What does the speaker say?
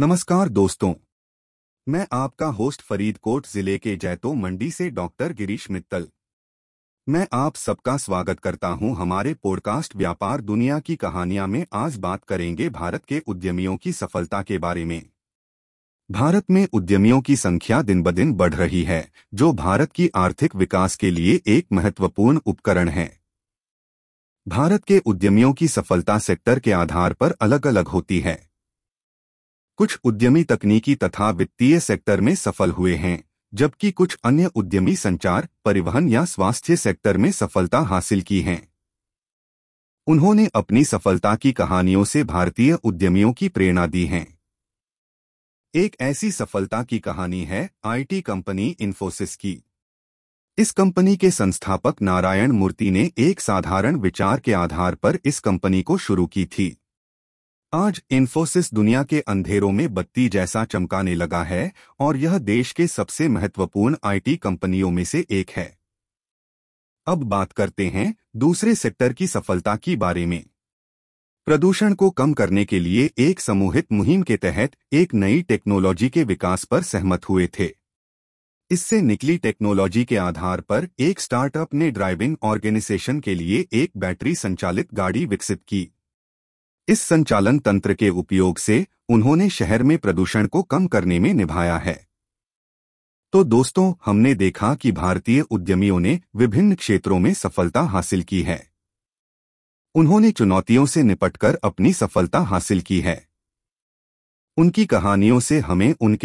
नमस्कार दोस्तों। मैं आपका होस्ट फरीदकोट ज़िले के जैतो मंडी से डॉक्टर गिरीश मित्तल। मैं आप सबका स्वागत करता हूँ हमारे पॉडकास्ट व्यापार दुनिया की कहानियाँ में आज बात करेंगे भारत के उद्यमियों की सफलता के बारे में। भारत में उद्यमियों की संख्या दिन ब दिन बढ़ रही है, जो भारत की आर्थिक विकास के लिए एक महत्वपूर्ण उपकरण है। भारत के उद्यमियों की सफलता सेक्टर के आधार पर अलग अलग होती है। कुछ उद्यमी तकनीकी तथा वित्तीय सेक्टर में सफल हुए हैं, जबकि कुछ अन्य उद्यमी संचार, परिवहन या स्वास्थ्य सेक्टर में सफलता हासिल की है। उन्होंने अपनी सफलता की कहानियों से भारतीय उद्यमियों की प्रेरणा दी है। एक ऐसी सफलता की कहानी है आईटी कंपनी इन्फोसिस की। इस कंपनी के संस्थापक नारायण मूर्ति ने एक साधारण विचार के आधार पर इस कंपनी को शुरू की थी। आज इन्फोसिस दुनिया के अंधेरों में बत्ती जैसा चमकाने लगा है और यह देश के सबसे महत्वपूर्ण आईटी कंपनियों में से एक है। अब बात करते हैं दूसरे सेक्टर की सफलता की बारे में। प्रदूषण को कम करने के लिए एक समूहित मुहिम के तहत एक नई टेक्नोलॉजी के विकास पर सहमत हुए थे। इससे निकली टेक्नोलॉजी के आधार पर एक स्टार्टअप ने ड्राइविंग ऑर्गेनाइजेशन के लिए एक बैटरी संचालित गाड़ी विकसित की। इस संचालन तंत्र के उपयोग से उन्होंने शहर में प्रदूषण को कम करने में निभाया है। तो दोस्तों, हमने देखा कि भारतीय उद्यमियों ने विभिन्न क्षेत्रों में सफलता हासिल की है। उन्होंने चुनौतियों से निपटकर अपनी सफलता हासिल की है। उनकी कहानियों से हमें उनके